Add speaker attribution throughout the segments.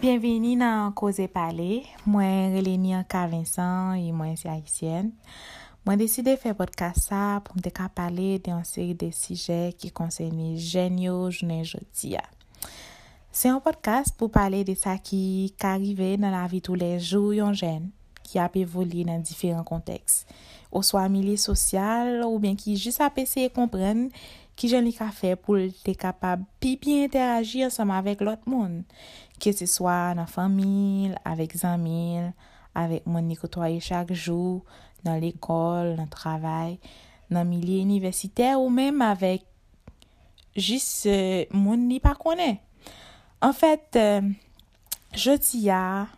Speaker 1: Bienveni nan Koze Pale, mwen Releni an ka Vincent e mwen si Haitien. Mwen deside fe podcast sa pou mte ka pale de an seri de sije ki konseyne jen yo jounen joti ya. Se an podcast pou pale de sa ki ka rive nan la vi tou le jou yon jen ki ap evoli nan diferent konteks. Ou swa mili sosyal ou bien ki jis ap eseye kompren ki jen li ka fe pou te kapab pi pi interagi ansama avek lot moun. Ke se swa nan famil, avek zanmil, avek moun ni kotwaye chak jou, nan l'ekol, nan travay, nan milye universite ou menm avek jis euh, moun ni pa konen. An fèt, joti ya,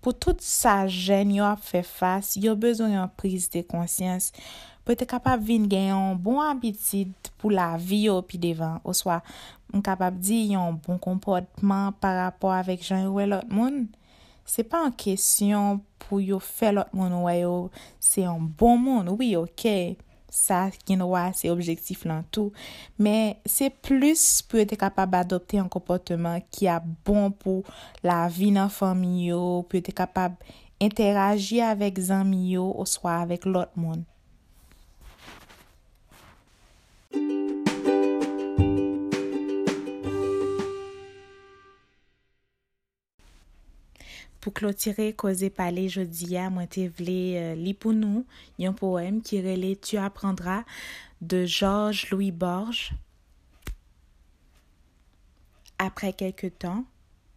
Speaker 1: pou tout sa jen yo ap fe fas, yo bezon yon priz de konsyans, pou te kapap vin gen yon bon abitid pou la vi yo pi devan, ou swa m kapap di yon bon komportman par rapport avek jan yon wè lot moun. Se pa an kesyon pou yo fe lot moun wè yo, se yon bon moun, oui, okey. sa genwa se objektif lan tou, men se plus pou yo te kapab adopte an komporteman ki a bon pou la vi nan fami yo, pou yo te kapab interagi avèk zanmi yo ou swa avèk lot moun. Pou klotire koze pale jodi ya, mwen te vle euh, li pou nou yon poem Tu aprendra de Georges Louis Borges. Apre kelke tan,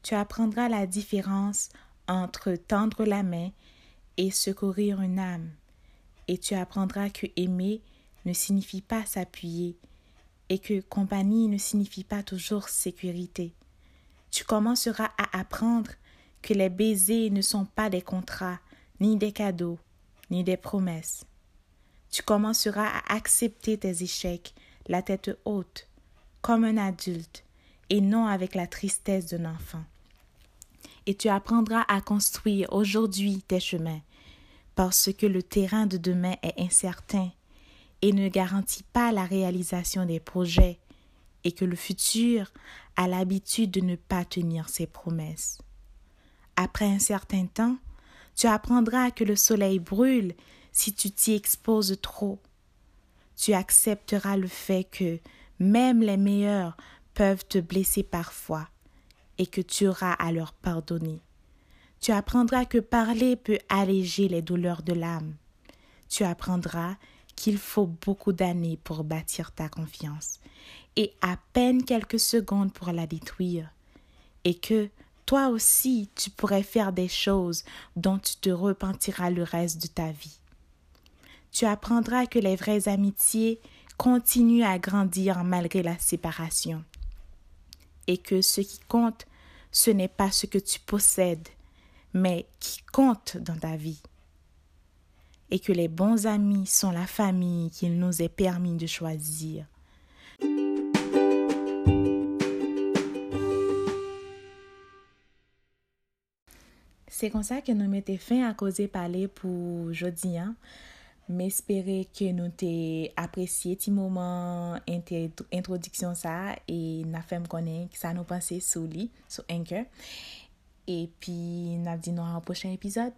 Speaker 1: tu aprendra la diferans entre tendre la men et secourir un ame. Et tu aprendra que aimer ne signifie pas s'appuyer et que compagnie ne signifie pas toujours sécurité. Tu commenceras à apprendre que les baisers ne sont pas des contrats, ni des cadeaux, ni des promesses. Tu commenceras à accepter tes échecs, la tête haute, comme un adulte, et non avec la tristesse d'un enfant. Et tu apprendras à construire aujourd'hui tes chemins, parce que le terrain de demain est incertain et ne garantit pas la réalisation des projets, et que le futur a l'habitude de ne pas tenir ses promesses. Après un certain temps, tu apprendras que le soleil brûle si tu t'y exposes trop. Tu accepteras le fait que même les meilleurs peuvent te blesser parfois et que tu auras à leur pardonner. Tu apprendras que parler peut alléger les douleurs de l'âme. Tu apprendras qu'il faut beaucoup d'années pour bâtir ta confiance et à peine quelques secondes pour la détruire, et que toi aussi tu pourrais faire des choses dont tu te repentiras le reste de ta vie. Tu apprendras que les vraies amitiés continuent à grandir malgré la séparation, et que ce qui compte, ce n'est pas ce que tu possèdes, mais qui compte dans ta vie, et que les bons amis sont la famille qu'il nous est permis de choisir. Se kon sa ke nou mette fin a koze pale pou jodi an. Mespere ke nou te apresye ti mouman introdiksyon sa e na fem konen ki sa nou panse sou li, sou enke. E pi nap di nou an pochen epizod.